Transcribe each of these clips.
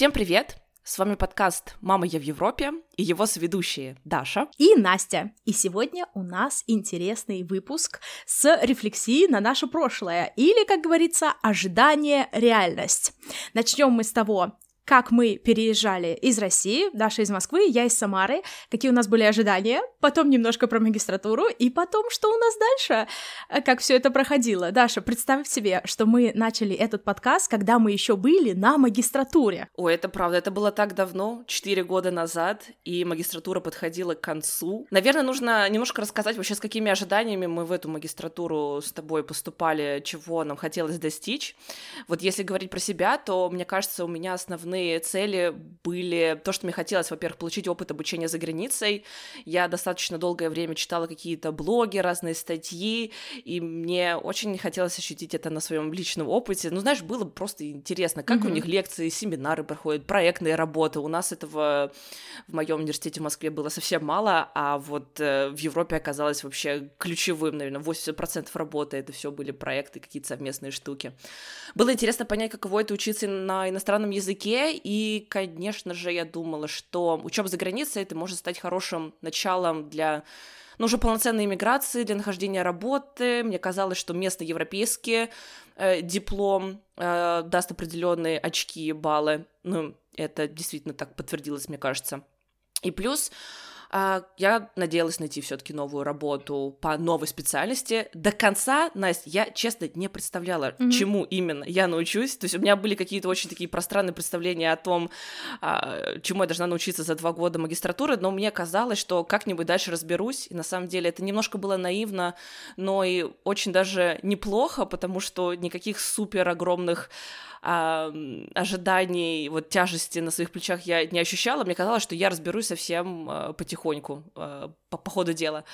Всем привет! С вами подкаст «Мама, я в Европе» и его соведущие Даша и Настя. И сегодня у нас интересный выпуск с рефлексией на наше прошлое, или, как говорится, ожидание реальность. Начнем мы с того, как мы переезжали из России, Даша из Москвы, я из Самары, какие у нас были ожидания, потом немножко про магистратуру, и потом, что у нас дальше, э, как все это проходило. Даша, представь себе, что мы начали этот подкаст, когда мы еще были на магистратуре. Ой, это правда, это было так давно, 4 года назад, и магистратура подходила к концу. Наверное, нужно немножко рассказать вообще, с какими ожиданиями мы в эту магистратуру с тобой поступали, чего нам хотелось достичь. Вот если говорить про себя, то, мне кажется, у меня основные основные цели были то, что мне хотелось, во-первых, получить опыт обучения за границей. Я достаточно долгое время читала какие-то блоги, разные статьи, и мне очень хотелось ощутить это на своем личном опыте. Ну, знаешь, было просто интересно, как mm-hmm. у них лекции, семинары проходят, проектные работы. У нас этого в моем университете в Москве было совсем мало, а вот э, в Европе оказалось вообще ключевым, наверное, 80% работы это все были проекты, какие-то совместные штуки. Было интересно понять, каково это учиться на иностранном языке, и, конечно же, я думала, что учеба за границей это может стать хорошим началом для ну, уже полноценной иммиграции, для нахождения работы. Мне казалось, что местно европейские э, диплом э, даст определенные очки и баллы. Ну, это действительно так подтвердилось, мне кажется. И плюс я надеялась найти все-таки новую работу по новой специальности. До конца, Настя, я честно не представляла, mm-hmm. чему именно я научусь. То есть у меня были какие-то очень такие пространные представления о том, а, чему я должна научиться за два года магистратуры, но мне казалось, что как-нибудь дальше разберусь. И на самом деле это немножко было наивно, но и очень даже неплохо, потому что никаких супер огромных а, ожиданий, вот тяжести на своих плечах я не ощущала. Мне казалось, что я разберусь совсем а, потихоньку а, по, по ходу дела.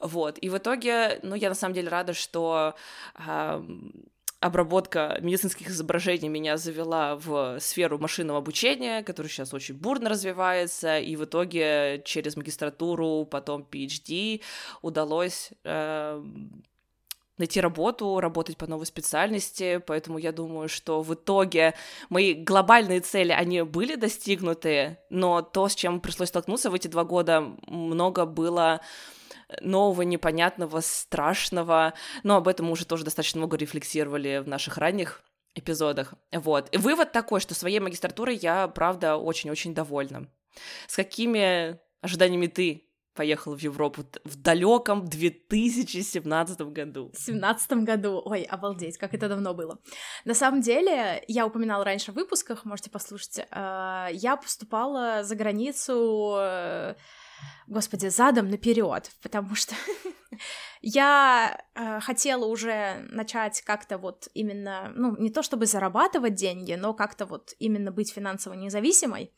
Вот. И в итоге, ну, я на самом деле рада, что а, обработка медицинских изображений меня завела в сферу машинного обучения, которая сейчас очень бурно развивается, и в итоге через магистратуру, потом PhD удалось э, найти работу, работать по новой специальности, поэтому я думаю, что в итоге мои глобальные цели, они были достигнуты, но то, с чем пришлось столкнуться в эти два года, много было нового, непонятного, страшного, но об этом мы уже тоже достаточно много рефлексировали в наших ранних эпизодах. Вот. И вывод такой, что своей магистратурой я, правда, очень-очень довольна. С какими ожиданиями ты поехал в Европу в далеком 2017 году. В 17 году, ой, обалдеть, как это давно было. На самом деле, я упоминала раньше в выпусках, можете послушать, э, я поступала за границу, э, господи, задом наперед, потому что я э, хотела уже начать как-то вот именно, ну, не то чтобы зарабатывать деньги, но как-то вот именно быть финансово независимой.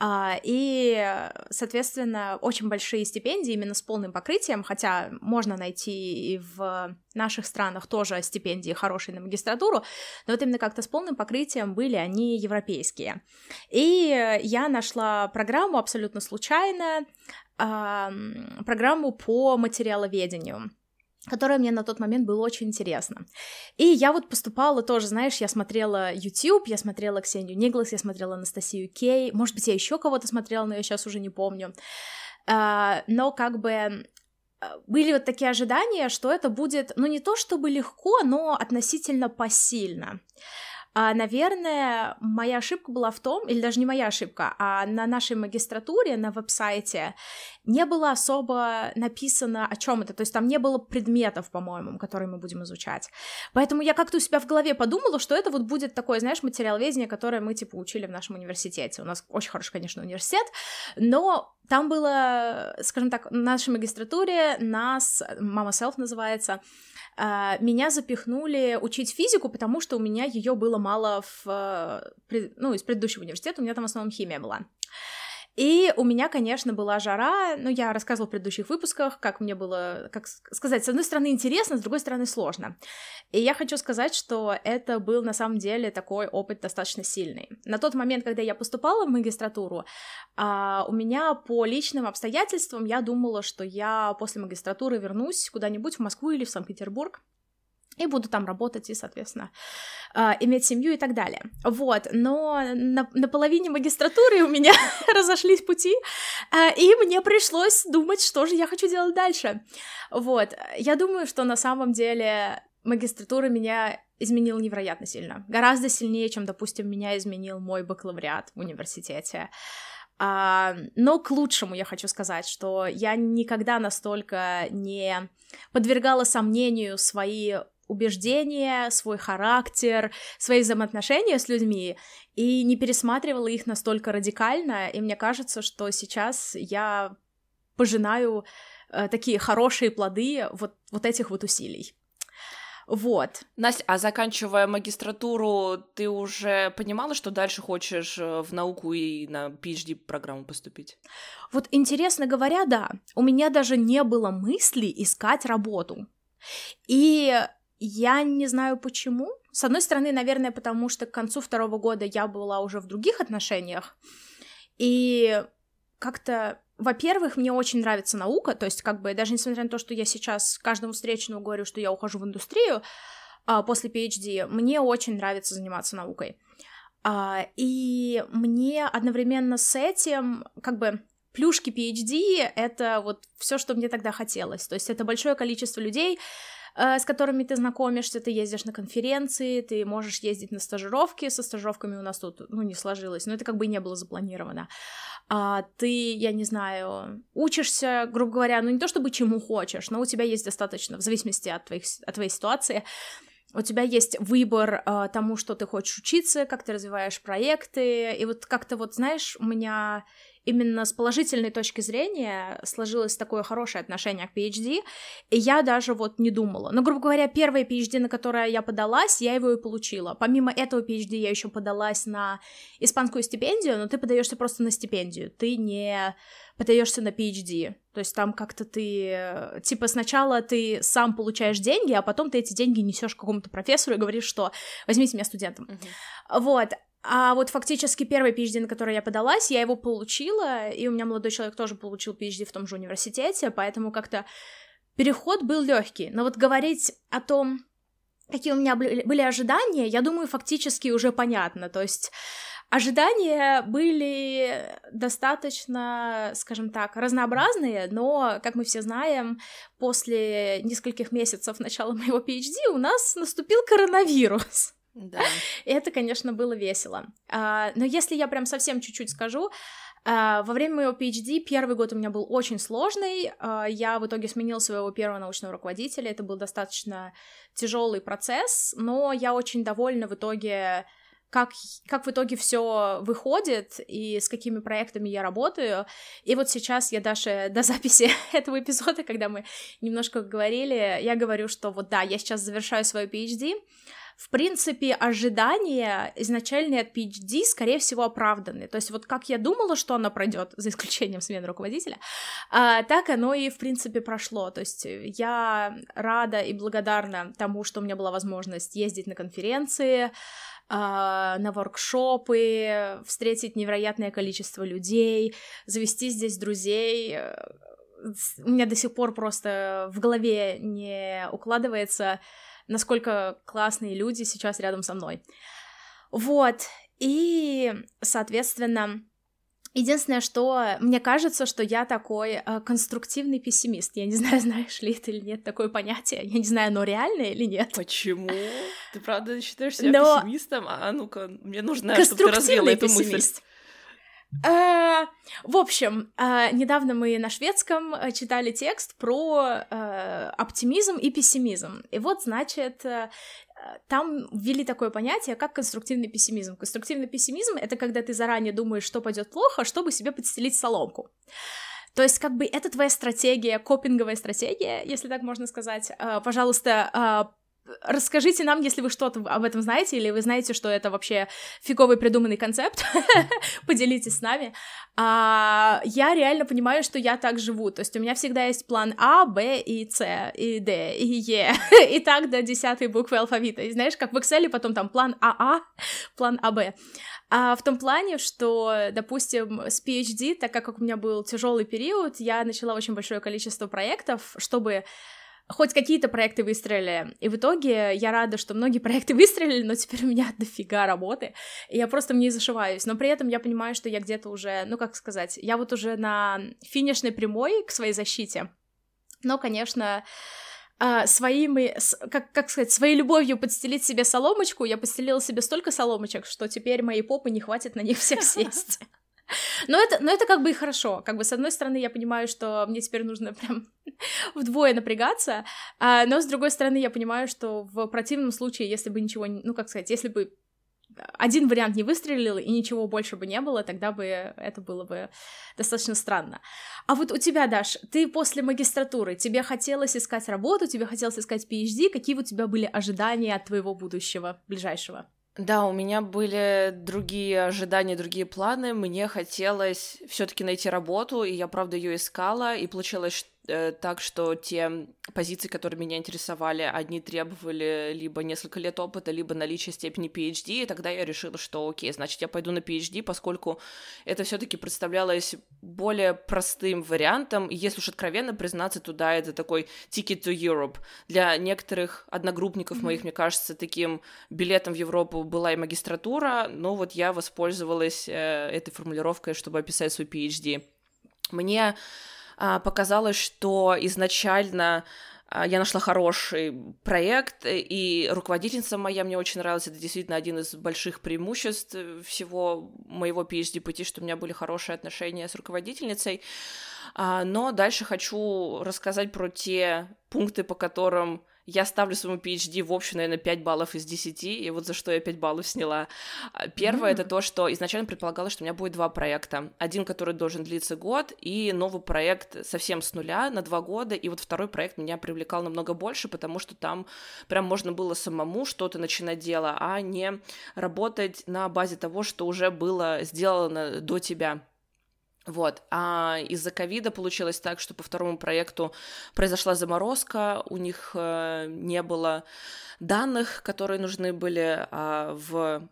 А, и, соответственно, очень большие стипендии именно с полным покрытием, хотя можно найти и в наших странах тоже стипендии хорошие на магистратуру, но вот именно как-то с полным покрытием были они европейские. И я нашла программу абсолютно случайно, программу по материаловедению которое мне на тот момент было очень интересно. И я вот поступала тоже, знаешь, я смотрела YouTube, я смотрела Ксению Никлас, я смотрела Анастасию Кей, может быть, я еще кого-то смотрела, но я сейчас уже не помню. А, но как бы а, были вот такие ожидания, что это будет, ну, не то чтобы легко, но относительно посильно. А, наверное, моя ошибка была в том, или даже не моя ошибка, а на нашей магистратуре, на веб-сайте не было особо написано о чем это, то есть там не было предметов, по-моему, которые мы будем изучать. Поэтому я как-то у себя в голове подумала, что это вот будет такое, знаешь, материаловедение, которое мы, типа, учили в нашем университете. У нас очень хороший, конечно, университет, но там было, скажем так, в нашей магистратуре нас, Мама Селф называется, а, меня запихнули учить физику, потому что у меня ее было мало в, ну, из предыдущего университета, у меня там в основном химия была. И у меня, конечно, была жара, ну, я рассказывала в предыдущих выпусках, как мне было, как сказать, с одной стороны интересно, с другой стороны сложно. И я хочу сказать, что это был на самом деле такой опыт достаточно сильный. На тот момент, когда я поступала в магистратуру, а, у меня по личным обстоятельствам я думала, что я после магистратуры вернусь куда-нибудь в Москву или в Санкт-Петербург, и буду там работать и, соответственно, э, иметь семью и так далее. Вот, но на, на половине магистратуры у меня разошлись пути, э, и мне пришлось думать, что же я хочу делать дальше. Вот, я думаю, что на самом деле магистратура меня изменила невероятно сильно, гораздо сильнее, чем, допустим, меня изменил мой бакалавриат в университете. А, но к лучшему я хочу сказать, что я никогда настолько не подвергала сомнению свои убеждения, свой характер, свои взаимоотношения с людьми и не пересматривала их настолько радикально. И мне кажется, что сейчас я пожинаю э, такие хорошие плоды вот, вот этих вот усилий. Вот. Настя, а заканчивая магистратуру, ты уже понимала, что дальше хочешь э, в науку и на PhD-программу поступить? Вот интересно говоря, да. У меня даже не было мысли искать работу. И я не знаю почему. С одной стороны, наверное, потому что к концу второго года я была уже в других отношениях. И как-то, во-первых, мне очень нравится наука, то есть как бы даже несмотря на то, что я сейчас каждому встречному говорю, что я ухожу в индустрию а, после PhD, мне очень нравится заниматься наукой. А, и мне одновременно с этим как бы плюшки PhD — это вот все, что мне тогда хотелось. То есть это большое количество людей, с которыми ты знакомишься, ты ездишь на конференции, ты можешь ездить на стажировки, со стажировками у нас тут, ну, не сложилось, но это как бы не было запланировано. А ты, я не знаю, учишься, грубо говоря, ну, не то чтобы чему хочешь, но у тебя есть достаточно, в зависимости от, твоих, от твоей ситуации, у тебя есть выбор э, тому, что ты хочешь учиться, как ты развиваешь проекты, и вот как-то вот, знаешь, у меня именно с положительной точки зрения сложилось такое хорошее отношение к PhD, и я даже вот не думала. Но, грубо говоря, первое PhD, на которое я подалась, я его и получила. Помимо этого PhD я еще подалась на испанскую стипендию, но ты подаешься просто на стипендию, ты не подаешься на PhD. То есть там как-то ты, типа, сначала ты сам получаешь деньги, а потом ты эти деньги несешь какому-то профессору и говоришь, что возьмите меня студентом. Uh-huh. Вот. А вот фактически первый PhD, на который я подалась, я его получила, и у меня молодой человек тоже получил PhD в том же университете, поэтому как-то переход был легкий. Но вот говорить о том, какие у меня были ожидания, я думаю, фактически уже понятно. То есть ожидания были достаточно, скажем так, разнообразные, но, как мы все знаем, после нескольких месяцев начала моего PhD у нас наступил коронавирус. Да. И это, конечно, было весело. А, но если я прям совсем чуть-чуть скажу, а, во время моего PhD первый год у меня был очень сложный. А, я в итоге сменила своего первого научного руководителя. Это был достаточно тяжелый процесс, но я очень довольна в итоге как, как в итоге все выходит и с какими проектами я работаю. И вот сейчас я даже до записи этого эпизода, когда мы немножко говорили, я говорю, что вот да, я сейчас завершаю свою PhD, в принципе, ожидания изначальные от PhD, скорее всего, оправданы. То есть вот как я думала, что она пройдет, за исключением смены руководителя, а, так оно и, в принципе, прошло. То есть я рада и благодарна тому, что у меня была возможность ездить на конференции, на воркшопы, встретить невероятное количество людей, завести здесь друзей. У меня до сих пор просто в голове не укладывается насколько классные люди сейчас рядом со мной. Вот, и, соответственно, Единственное, что мне кажется, что я такой э, конструктивный пессимист. Я не знаю, знаешь ли это или нет такое понятие. Я не знаю, оно реальное или нет. Почему? Ты правда считаешь себя Но... пессимистом? А ну-ка, мне нужно, чтобы ты развила эту мысль. Uh, в общем, uh, недавно мы на шведском э, читали текст про оптимизм и пессимизм. И вот, значит, там ввели такое понятие, как конструктивный пессимизм. Конструктивный пессимизм — это когда ты заранее думаешь, что пойдет плохо, чтобы себе подстелить соломку. То есть, как бы, это твоя стратегия, копинговая стратегия, если так можно сказать. Пожалуйста, Расскажите нам, если вы что-то об этом знаете, или вы знаете, что это вообще фиговый придуманный концепт, поделитесь с нами. А, я реально понимаю, что я так живу, то есть у меня всегда есть план А, Б и С, и Д, и Е, и так до десятой буквы алфавита. И знаешь, как в Excel потом там план АА, план АБ. А в том плане, что, допустим, с PhD, так как у меня был тяжелый период, я начала очень большое количество проектов, чтобы хоть какие-то проекты выстрелили. И в итоге я рада, что многие проекты выстрелили, но теперь у меня дофига работы. И я просто в ней зашиваюсь. Но при этом я понимаю, что я где-то уже, ну как сказать, я вот уже на финишной прямой к своей защите. Но, конечно, а, своими, как, как сказать, своей любовью подстелить себе соломочку, я подстелила себе столько соломочек, что теперь моей попы не хватит на них всех сесть. Но это, но это как бы и хорошо. Как бы, с одной стороны, я понимаю, что мне теперь нужно прям вдвое напрягаться, а, но с другой стороны, я понимаю, что в противном случае, если бы ничего, ну, как сказать, если бы один вариант не выстрелил и ничего больше бы не было, тогда бы это было бы достаточно странно. А вот у тебя, Даш, ты после магистратуры, тебе хотелось искать работу, тебе хотелось искать PhD, какие у тебя были ожидания от твоего будущего, ближайшего? Да, у меня были другие ожидания, другие планы. Мне хотелось все-таки найти работу, и я, правда, ее искала, и получилось так что те позиции, которые меня интересовали, одни требовали либо несколько лет опыта, либо наличие степени PhD, и тогда я решила, что окей, значит, я пойду на PhD, поскольку это все таки представлялось более простым вариантом, и если уж откровенно признаться, туда это такой ticket to Europe. Для некоторых одногруппников mm-hmm. моих, мне кажется, таким билетом в Европу была и магистратура, но вот я воспользовалась э, этой формулировкой, чтобы описать свой PhD. Мне показалось, что изначально а, я нашла хороший проект, и руководительница моя мне очень нравилась. Это действительно один из больших преимуществ всего моего PhD-пути, что у меня были хорошие отношения с руководительницей. А, но дальше хочу рассказать про те пункты, по которым я ставлю своему PhD в общем, наверное, 5 баллов из 10, и вот за что я 5 баллов сняла. А, первое mm-hmm. это то, что изначально предполагалось, что у меня будет два проекта. Один, который должен длиться год, и новый проект совсем с нуля на два года, и вот второй проект меня привлекал намного больше, потому что там прям можно было самому что-то начинать дело, а не работать на базе того, что уже было сделано до тебя. Вот. А из-за ковида получилось так, что по второму проекту произошла заморозка, у них э, не было данных, которые нужны были а в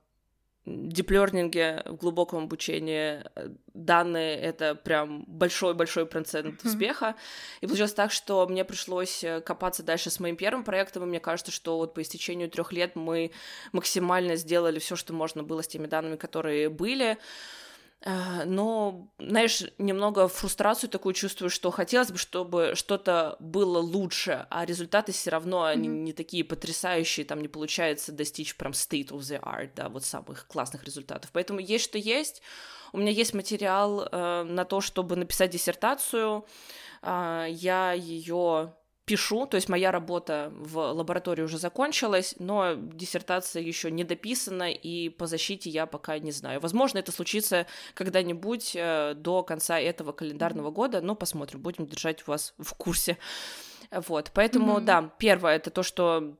диплернинге, в глубоком обучении э, данные — это прям большой-большой процент успеха. И получилось так, что мне пришлось э, копаться дальше с моим первым проектом, и мне кажется, что вот по истечению трех лет мы максимально сделали все, что можно было с теми данными, которые были. Э, но, знаешь, немного фрустрацию такую чувствую, что хотелось бы, чтобы что-то было лучше, а результаты все равно mm-hmm. не такие потрясающие, там не получается достичь прям state of the art, да, вот самых классных результатов. Поэтому есть что есть. У меня есть материал э, на то, чтобы написать диссертацию. Э, я ее пишу, то есть моя работа в лаборатории уже закончилась, но диссертация еще не дописана, и по защите я пока не знаю. Возможно, это случится когда-нибудь э, до конца этого календарного года, но посмотрим, будем держать вас в курсе. Вот, поэтому, mm-hmm. да, первое это то, что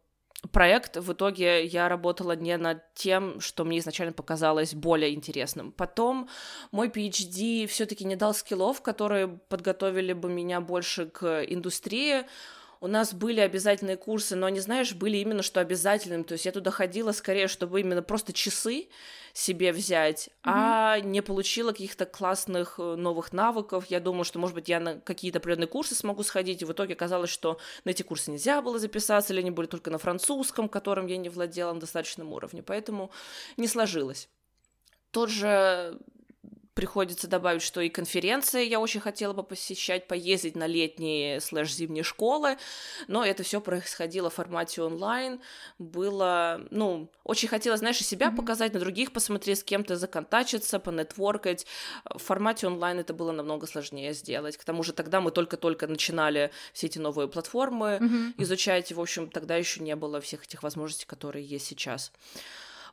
проект в итоге я работала не над тем, что мне изначально показалось более интересным. Потом мой PhD все-таки не дал скиллов, которые подготовили бы меня больше к индустрии у нас были обязательные курсы, но они, знаешь, были именно что обязательным. То есть я туда ходила скорее, чтобы именно просто часы себе взять, mm-hmm. а не получила каких-то классных э, новых навыков. Я думала, что, может быть, я на какие-то определенные курсы смогу сходить, и в итоге оказалось, что на эти курсы нельзя было записаться, или они были только на французском, которым я не владела на достаточном уровне, поэтому не сложилось. Тот же приходится добавить, что и конференции я очень хотела бы посещать, поездить на летние слэш-зимние школы, но это все происходило в формате онлайн, было, ну, очень хотела, знаешь, и себя mm-hmm. показать, на других посмотреть, с кем-то законтачиться, понетворкать. В формате онлайн это было намного сложнее сделать. К тому же тогда мы только-только начинали все эти новые платформы mm-hmm. изучать, и, в общем, тогда еще не было всех этих возможностей, которые есть сейчас.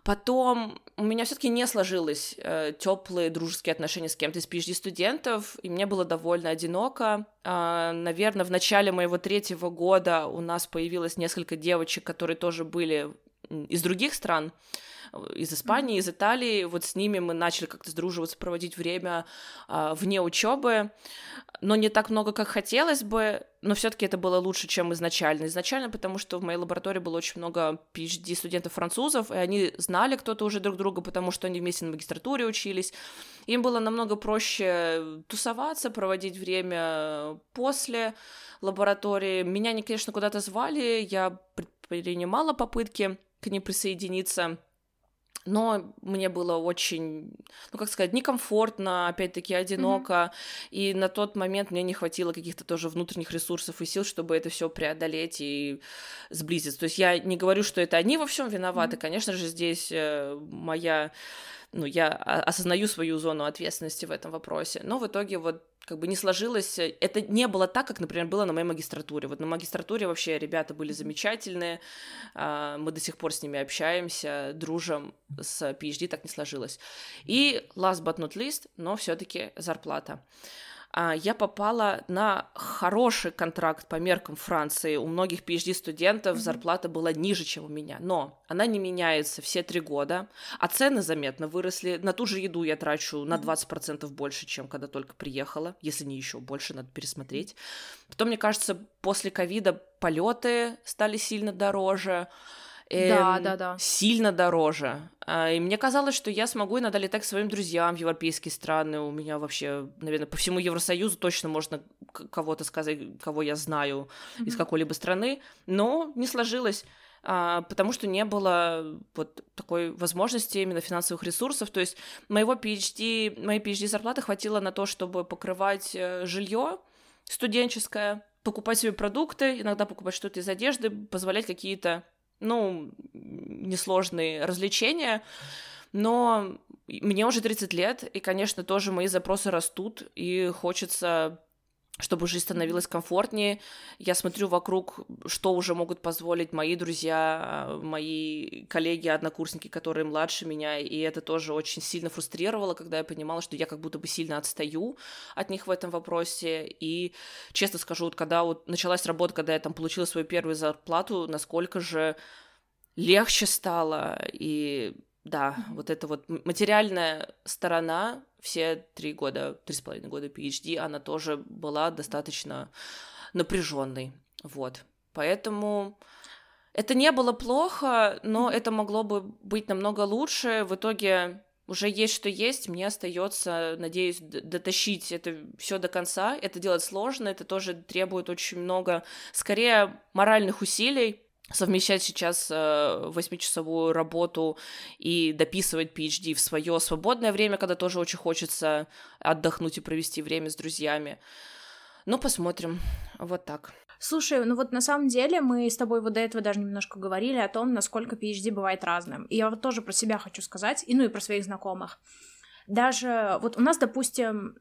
Потом у меня все-таки не сложилось э, теплые дружеские отношения с кем-то из PhD-студентов, и мне было довольно одиноко. Э, наверное, в начале моего третьего года у нас появилось несколько девочек, которые тоже были из других стран, из Испании, из Италии. Вот с ними мы начали как-то сдруживаться, проводить время а, вне учебы, но не так много, как хотелось бы. Но все-таки это было лучше, чем изначально. Изначально, потому что в моей лаборатории было очень много PhD студентов французов, и они знали кто-то уже друг друга, потому что они вместе на магистратуре учились. Им было намного проще тусоваться, проводить время после лаборатории. Меня они, конечно, куда-то звали, я предпринимала попытки к ним присоединиться но мне было очень, ну как сказать, некомфортно, опять-таки одиноко, mm-hmm. и на тот момент мне не хватило каких-то тоже внутренних ресурсов и сил, чтобы это все преодолеть и сблизиться. То есть я не говорю, что это они во всем виноваты, mm-hmm. конечно же, здесь э, моя ну, я осознаю свою зону ответственности в этом вопросе, но в итоге вот как бы не сложилось, это не было так, как, например, было на моей магистратуре. Вот на магистратуре вообще ребята были замечательные, а, мы до сих пор с ними общаемся, дружим, с PhD так не сложилось. И last but not least, но все таки зарплата. Я попала на хороший контракт по меркам Франции. У многих PhD-студентов mm-hmm. зарплата была ниже, чем у меня. Но она не меняется все три года, а цены заметно выросли. На ту же еду я трачу на 20% больше, чем когда только приехала, если не еще больше, надо пересмотреть. Потом, мне кажется, после ковида полеты стали сильно дороже да, да, да. сильно дороже. А, и мне казалось, что я смогу иногда летать к своим друзьям в европейские страны. У меня вообще, наверное, по всему Евросоюзу точно можно кого-то сказать, кого я знаю mm-hmm. из какой-либо страны. Но не сложилось а, потому что не было вот такой возможности именно финансовых ресурсов. То есть моего PhD, моей PhD зарплаты хватило на то, чтобы покрывать э, жилье студенческое, покупать себе продукты, иногда покупать что-то из одежды, позволять какие-то ну, несложные развлечения, но мне уже 30 лет, и, конечно, тоже мои запросы растут, и хочется чтобы жизнь становилась комфортнее. Я смотрю вокруг, что уже могут позволить мои друзья, мои коллеги, однокурсники, которые младше меня, и это тоже очень сильно фрустрировало, когда я понимала, что я как будто бы сильно отстаю от них в этом вопросе. И честно скажу, вот когда вот началась работа, когда я там получила свою первую зарплату, насколько же легче стало, и да, вот эта вот материальная сторона все три года, три с половиной года PhD, она тоже была достаточно напряженной. Вот. Поэтому это не было плохо, но это могло бы быть намного лучше. В итоге уже есть что есть, мне остается, надеюсь, дотащить это все до конца. Это делать сложно, это тоже требует очень много, скорее, моральных усилий, совмещать сейчас э, восьмичасовую работу и дописывать PhD в свое свободное время, когда тоже очень хочется отдохнуть и провести время с друзьями. Ну, посмотрим. Вот так. Слушай, ну вот на самом деле мы с тобой вот до этого даже немножко говорили о том, насколько PhD бывает разным. И я вот тоже про себя хочу сказать, и ну и про своих знакомых. Даже вот у нас, допустим,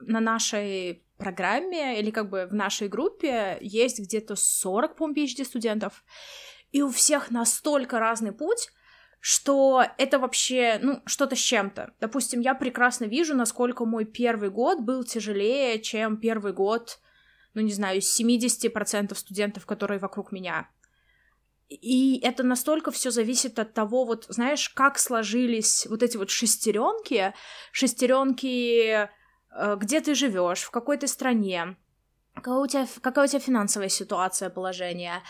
на нашей программе или как бы в нашей группе есть где-то 40, по PhD студентов, и у всех настолько разный путь, что это вообще, ну, что-то с чем-то. Допустим, я прекрасно вижу, насколько мой первый год был тяжелее, чем первый год, ну, не знаю, 70% студентов, которые вокруг меня. И это настолько все зависит от того, вот, знаешь, как сложились вот эти вот шестеренки, шестеренки где ты живешь, в какой ты стране, какая у тебя, какая у тебя финансовая ситуация, положение,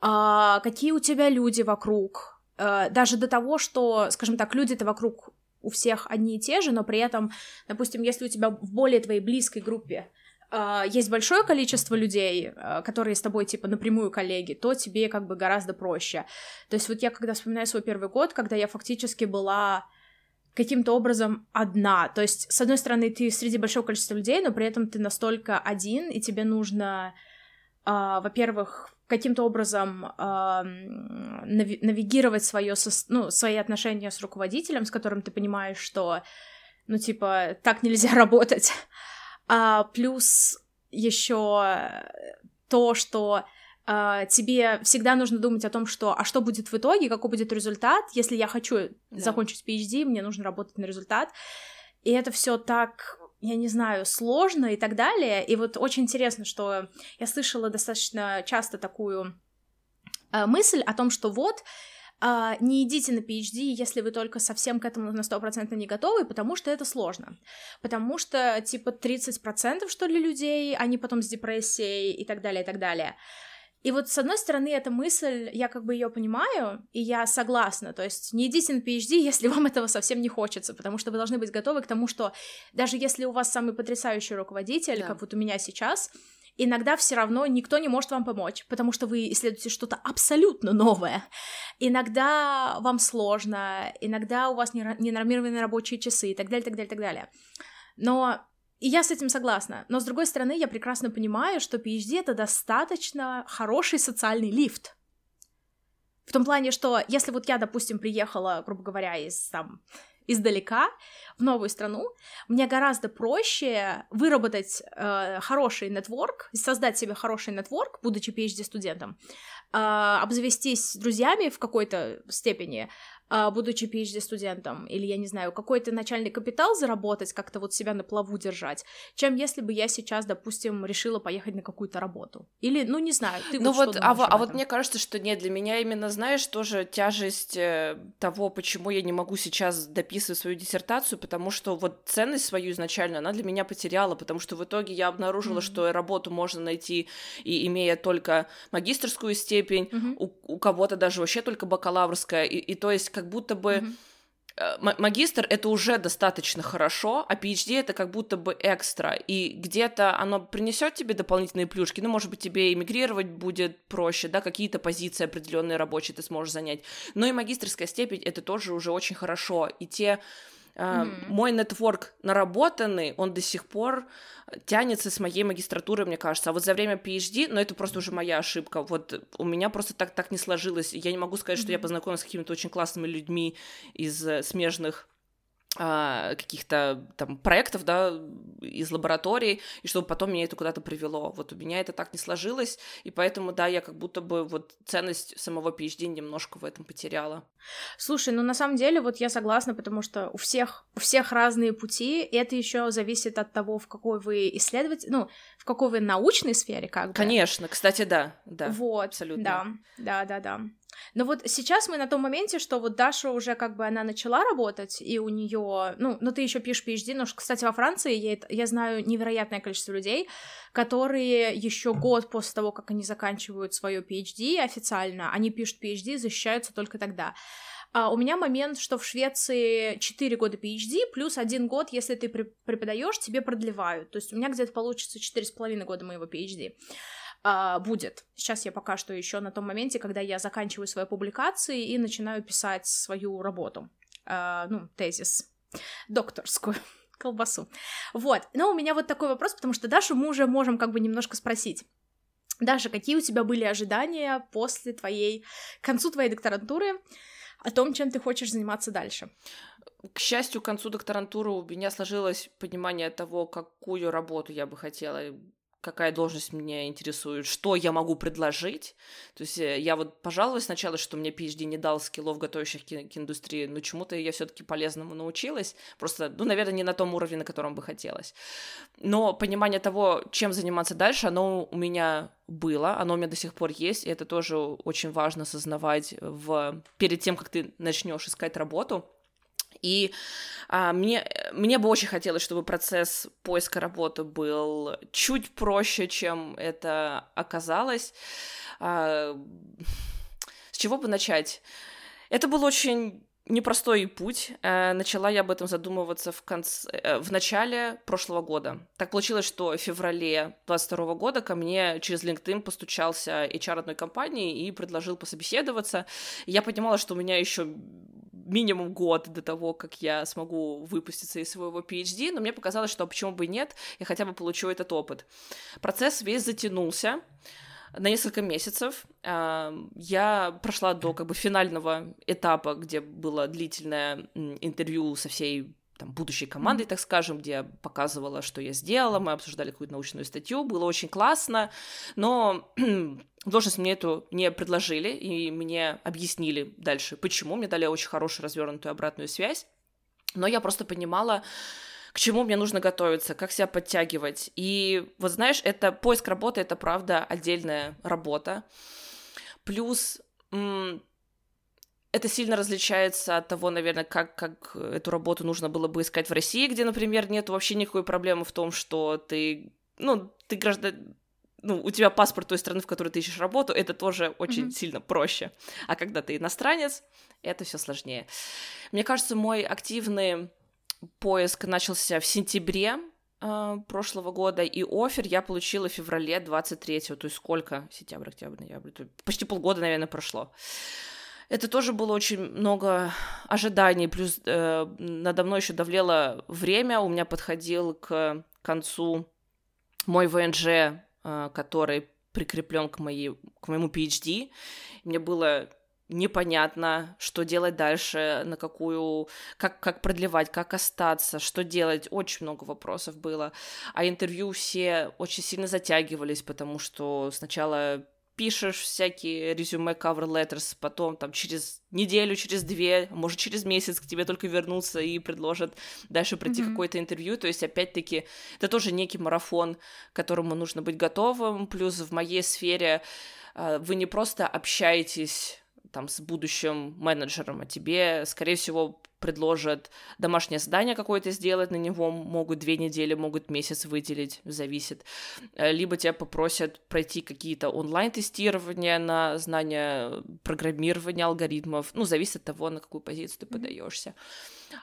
а, какие у тебя люди вокруг, а, даже до того, что, скажем так, люди-то вокруг у всех одни и те же, но при этом, допустим, если у тебя в более твоей близкой группе Uh, есть большое количество людей, которые с тобой, типа, напрямую коллеги, то тебе как бы гораздо проще. То есть вот я, когда вспоминаю свой первый год, когда я фактически была каким-то образом одна. То есть, с одной стороны, ты среди большого количества людей, но при этом ты настолько один, и тебе нужно, э, во-первых, каким-то образом э, нави- навигировать свое со- ну, свои отношения с руководителем, с которым ты понимаешь, что, ну, типа, так нельзя работать. А, плюс еще то, что Uh, тебе всегда нужно думать о том, что, а что будет в итоге, какой будет результат, если я хочу да. закончить PhD, мне нужно работать на результат, и это все так, я не знаю, сложно и так далее, и вот очень интересно, что я слышала достаточно часто такую uh, мысль о том, что вот, а, не идите на PhD, если вы только совсем к этому на 100% не готовы, потому что это сложно. Потому что, типа, 30% что ли людей, они потом с депрессией и так далее, и так далее. И вот с одной стороны, эта мысль, я как бы ее понимаю, и я согласна. То есть не идите на PhD, если вам этого совсем не хочется, потому что вы должны быть готовы к тому, что даже если у вас самый потрясающий руководитель, да. как вот у меня сейчас, иногда все равно никто не может вам помочь, потому что вы исследуете что-то абсолютно новое. Иногда вам сложно, иногда у вас ненормированные рабочие часы и так далее, так далее, так далее. Но и я с этим согласна. Но с другой стороны, я прекрасно понимаю, что PhD это достаточно хороший социальный лифт. В том плане, что если вот я, допустим, приехала, грубо говоря, из там издалека в новую страну, мне гораздо проще выработать э, хороший нетворк, создать себе хороший нетворк, будучи PhD-студентом, обзавестись друзьями в какой-то степени, а, будучи PhD-студентом, или, я не знаю, какой-то начальный капитал заработать, как-то вот себя на плаву держать, чем если бы я сейчас, допустим, решила поехать на какую-то работу. Или, ну, не знаю, ты ну вот, вот а, а вот мне кажется, что нет, для меня именно, знаешь, тоже тяжесть э, того, почему я не могу сейчас дописывать свою диссертацию, потому что вот ценность свою изначально она для меня потеряла, потому что в итоге я обнаружила, mm-hmm. что работу можно найти, и имея только магистрскую степень, mm-hmm. у, у кого-то даже вообще только бакалаврская, и, и то есть как будто бы mm-hmm. магистр это уже достаточно хорошо, а PhD это как будто бы экстра, и где-то оно принесет тебе дополнительные плюшки, ну, может быть, тебе эмигрировать будет проще, да, какие-то позиции определенные рабочие ты сможешь занять, но и магистрская степень это тоже уже очень хорошо, и те Mm-hmm. Мой нетворк наработанный, он до сих пор тянется с моей магистратуры, мне кажется. А вот за время PhD, ну это просто уже моя ошибка. Вот у меня просто так, так не сложилось. Я не могу сказать, mm-hmm. что я познакомилась с какими-то очень классными людьми из э, смежных каких-то там проектов, да, из лаборатории, и чтобы потом меня это куда-то привело. Вот у меня это так не сложилось, и поэтому, да, я как будто бы вот ценность самого PhD немножко в этом потеряла. Слушай, ну на самом деле вот я согласна, потому что у всех, у всех разные пути, и это еще зависит от того, в какой вы исследователь, ну, в какой вы научной сфере, как бы. Конечно, кстати, да, да. Вот, абсолютно. Да, да, да, да. Но вот сейчас мы на том моменте, что вот Даша уже как бы она начала работать, и у нее, ну, ну ты еще пишешь PhD, но, кстати, во Франции я, я знаю невероятное количество людей, которые еще год после того, как они заканчивают свое PhD официально, они пишут PhD, защищаются только тогда. А у меня момент, что в Швеции 4 года PhD плюс один год, если ты преподаешь, тебе продлевают. То есть у меня где-то получится 4,5 года моего PhD а, будет. Сейчас я пока что еще на том моменте, когда я заканчиваю свои публикации и начинаю писать свою работу, а, ну, тезис, докторскую колбасу. Вот. Но у меня вот такой вопрос, потому что Дашу мы уже можем как бы немножко спросить. Даша, какие у тебя были ожидания после твоей, к концу твоей докторантуры о том, чем ты хочешь заниматься дальше? К счастью, к концу докторантуры у меня сложилось понимание того, какую работу я бы хотела какая должность меня интересует, что я могу предложить. То есть э, я вот пожаловалась сначала, что мне PhD не дал скиллов, готовящих к, индустрии, но чему-то я все таки полезному научилась. Просто, ну, наверное, не на том уровне, на котором бы хотелось. Но понимание того, чем заниматься дальше, оно у меня было, оно у меня до сих пор есть, и это тоже очень важно осознавать в... перед тем, как ты начнешь искать работу и а, мне, мне бы очень хотелось, чтобы процесс поиска работы был чуть проще, чем это оказалось. А, с чего бы начать? Это был очень непростой путь. Э, начала я об этом задумываться в, конце, э, в начале прошлого года. Так получилось, что в феврале 22 года ко мне через LinkedIn постучался HR одной компании и предложил пособеседоваться. Я понимала, что у меня еще минимум год до того, как я смогу выпуститься из своего PhD, но мне показалось, что почему бы и нет, я хотя бы получу этот опыт. Процесс весь затянулся на несколько месяцев. Я прошла до как бы финального этапа, где было длительное интервью со всей там, будущей командой, так скажем, где я показывала, что я сделала, мы обсуждали какую-то научную статью, было очень классно, но должность мне эту не предложили, и мне объяснили дальше, почему, мне дали очень хорошую развернутую обратную связь, но я просто понимала, к чему мне нужно готовиться, как себя подтягивать. И вот знаешь, это поиск работы, это правда отдельная работа. Плюс это сильно различается от того, наверное, как, как эту работу нужно было бы искать в России, где, например, нет вообще никакой проблемы в том, что ты, ну, ты граждан, ну, у тебя паспорт той страны, в которой ты ищешь работу, это тоже очень mm-hmm. сильно проще. А когда ты иностранец, это все сложнее. Мне кажется, мой активный поиск начался в сентябре э, прошлого года, и офер я получила в феврале 23-го, то есть сколько? Сентябрь, октябрь, ноябрь, почти полгода, наверное, прошло. Это тоже было очень много ожиданий, плюс э, надо мной еще давлело время, у меня подходил к концу мой ВНЖ, э, который прикреплен к, моей, к моему PhD. Мне было непонятно, что делать дальше, на какую, как, как продлевать, как остаться, что делать, очень много вопросов было, а интервью все очень сильно затягивались, потому что сначала пишешь всякие резюме, cover letters, потом там через неделю, через две, может через месяц к тебе только вернутся и предложат дальше пройти mm-hmm. какое-то интервью, то есть опять-таки это тоже некий марафон, к которому нужно быть готовым, плюс в моей сфере э, вы не просто общаетесь там с будущим менеджером, а тебе, скорее всего, предложат домашнее задание какое-то сделать, на него могут две недели, могут месяц выделить, зависит. Э, либо тебя попросят пройти какие-то онлайн-тестирования на знание программирования алгоритмов, ну, зависит от того, на какую позицию ты подаешься.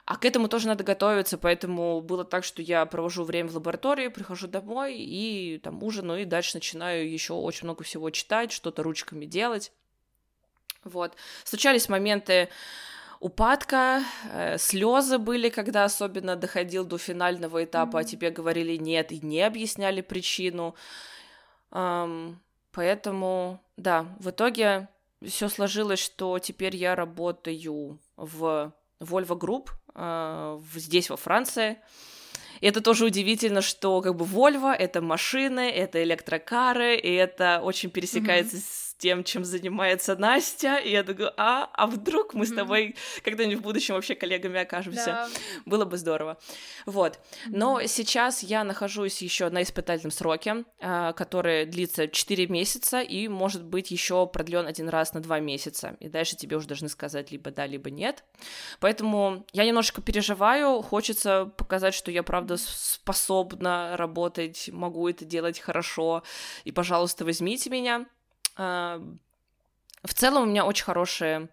А к этому тоже надо готовиться, поэтому было так, что я провожу время в лаборатории, прихожу домой и там ужинаю, и дальше начинаю еще очень много всего читать, что-то ручками делать. Вот. Случались моменты упадка, э, слезы были, когда особенно доходил до финального этапа, а тебе говорили нет и не объясняли причину. Эм, поэтому, да, в итоге все сложилось, что теперь я работаю в Volvo Group э, здесь, во Франции. И это тоже удивительно, что как бы Volvo — это машины, это электрокары, и это очень пересекается mm-hmm. с тем, чем занимается Настя, и я думаю, а, а вдруг мы с тобой когда-нибудь в будущем вообще коллегами окажемся? Да. Было бы здорово. Вот. Но сейчас я нахожусь еще на испытательном сроке, а, который длится 4 месяца и может быть еще продлен один раз на 2 месяца. И дальше тебе уже должны сказать либо да, либо нет. Поэтому я немножко переживаю, хочется показать, что я правда способна работать, могу это делать хорошо, и, пожалуйста, возьмите меня. В целом у меня очень хорошие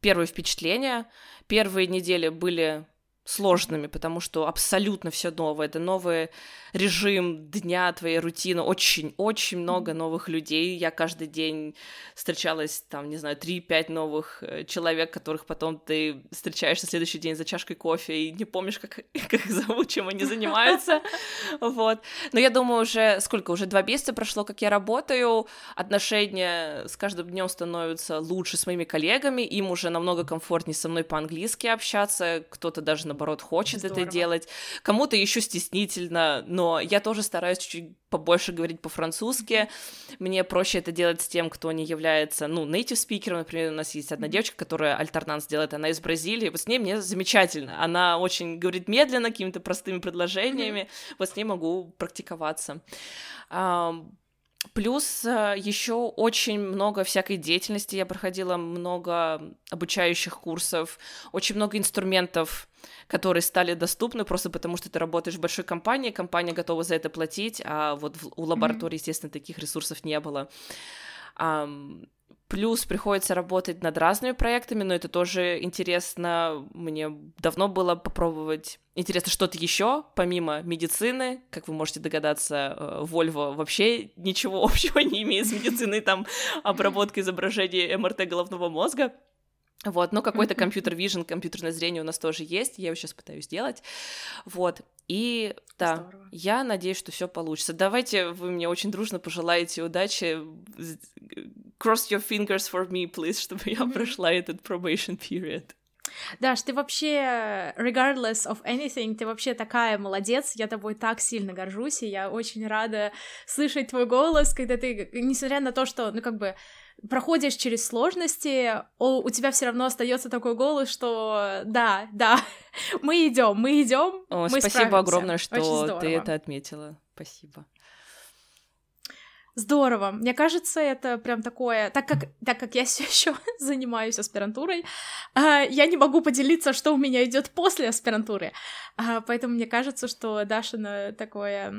первые впечатления. Первые недели были сложными, потому что абсолютно все новое. Это новый режим дня, твоей рутины. Очень-очень много новых людей. Я каждый день встречалась, там, не знаю, 3-5 новых э, человек, которых потом ты встречаешь на следующий день за чашкой кофе и не помнишь, как, как их зовут, чем они занимаются. Вот. Но я думаю, уже сколько? Уже два месяца прошло, как я работаю. Отношения с каждым днем становятся лучше с моими коллегами. Им уже намного комфортнее со мной по-английски общаться. Кто-то даже наоборот, хочет Здорово. это делать. Кому-то еще стеснительно, но я тоже стараюсь чуть-чуть побольше говорить по-французски. Мне проще это делать с тем, кто не является, ну, native speaker. Например, у нас есть одна девочка, которая альтернанс делает, она из Бразилии. Вот с ней мне замечательно. Она очень говорит медленно, какими-то простыми предложениями. Вот с ней могу практиковаться. Плюс э, еще очень много всякой деятельности. Я проходила много обучающих курсов, очень много инструментов, которые стали доступны просто потому, что ты работаешь в большой компании, компания готова за это платить, а вот в, у лаборатории, mm-hmm. естественно, таких ресурсов не было. Um, Плюс приходится работать над разными проектами, но это тоже интересно. Мне давно было попробовать интересно что-то еще, помимо медицины. Как вы можете догадаться, э, Volvo вообще ничего общего не имеет с медициной, там обработка изображений МРТ головного мозга. Вот, но какой-то компьютер вижен, компьютерное зрение у нас тоже есть, я его сейчас пытаюсь делать. Вот, и да, Здорово. я надеюсь, что все получится. Давайте вы мне очень дружно пожелаете удачи. Cross your fingers for me, please, чтобы я прошла этот probation period. Даш, ты вообще, regardless of anything, ты вообще такая молодец, я тобой так сильно горжусь, и я очень рада слышать твой голос, когда ты, несмотря на то, что, ну, как бы, проходишь через сложности, у тебя все равно остается такой голос, что да, да, мы идем, мы идем. мы спасибо справимся. огромное, что ты это отметила. Спасибо. Здорово. Мне кажется, это прям такое, так как, так как я все еще занимаюсь аспирантурой, а, я не могу поделиться, что у меня идет после аспирантуры. А, поэтому мне кажется, что Дашина такое...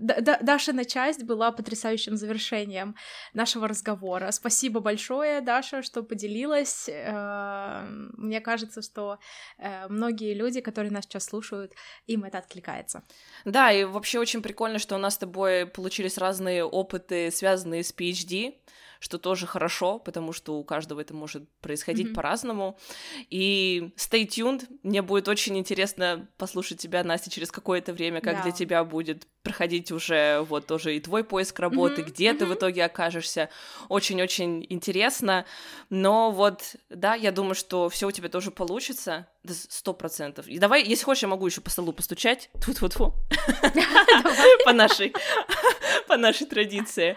Дашина часть была потрясающим завершением нашего разговора. Спасибо большое, Даша, что поделилась. А, мне кажется, что э, многие люди, которые нас сейчас слушают, им это откликается. Да, и вообще очень прикольно, что у нас с тобой получились разные опыты, связанные с PhD, что тоже хорошо, потому что у каждого это может происходить mm-hmm. по-разному. И stay tuned, мне будет очень интересно послушать тебя, Настя, через какое-то время, как yeah. для тебя будет проходить уже вот тоже и твой поиск работы, mm-hmm. где mm-hmm. ты в итоге окажешься. Очень-очень интересно. Но вот, да, я думаю, что все у тебя тоже получится. Сто процентов. И давай, если хочешь, я могу еще по столу постучать. тут вот фу По нашей по нашей традиции.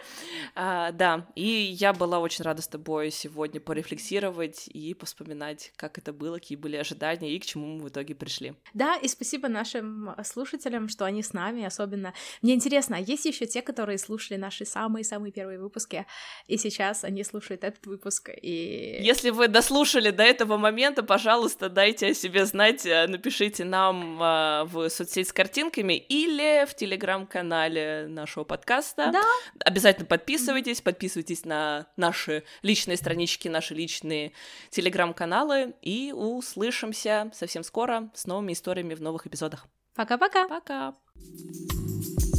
А, да, и я была очень рада с тобой сегодня порефлексировать и поспоминать, как это было, какие были ожидания и к чему мы в итоге пришли. Да, и спасибо нашим слушателям, что они с нами, особенно. Мне интересно, а есть еще те, которые слушали наши самые-самые первые выпуски, и сейчас они слушают этот выпуск, и... Если вы дослушали до этого момента, пожалуйста, дайте себе знать, э, напишите нам э, в соцсеть с картинками или в телеграм-канале нашего подкаста подкаста. Да. Обязательно подписывайтесь, подписывайтесь на наши личные странички, наши личные телеграм-каналы, и услышимся совсем скоро с новыми историями в новых эпизодах. Пока-пока. Пока. -пока. Пока.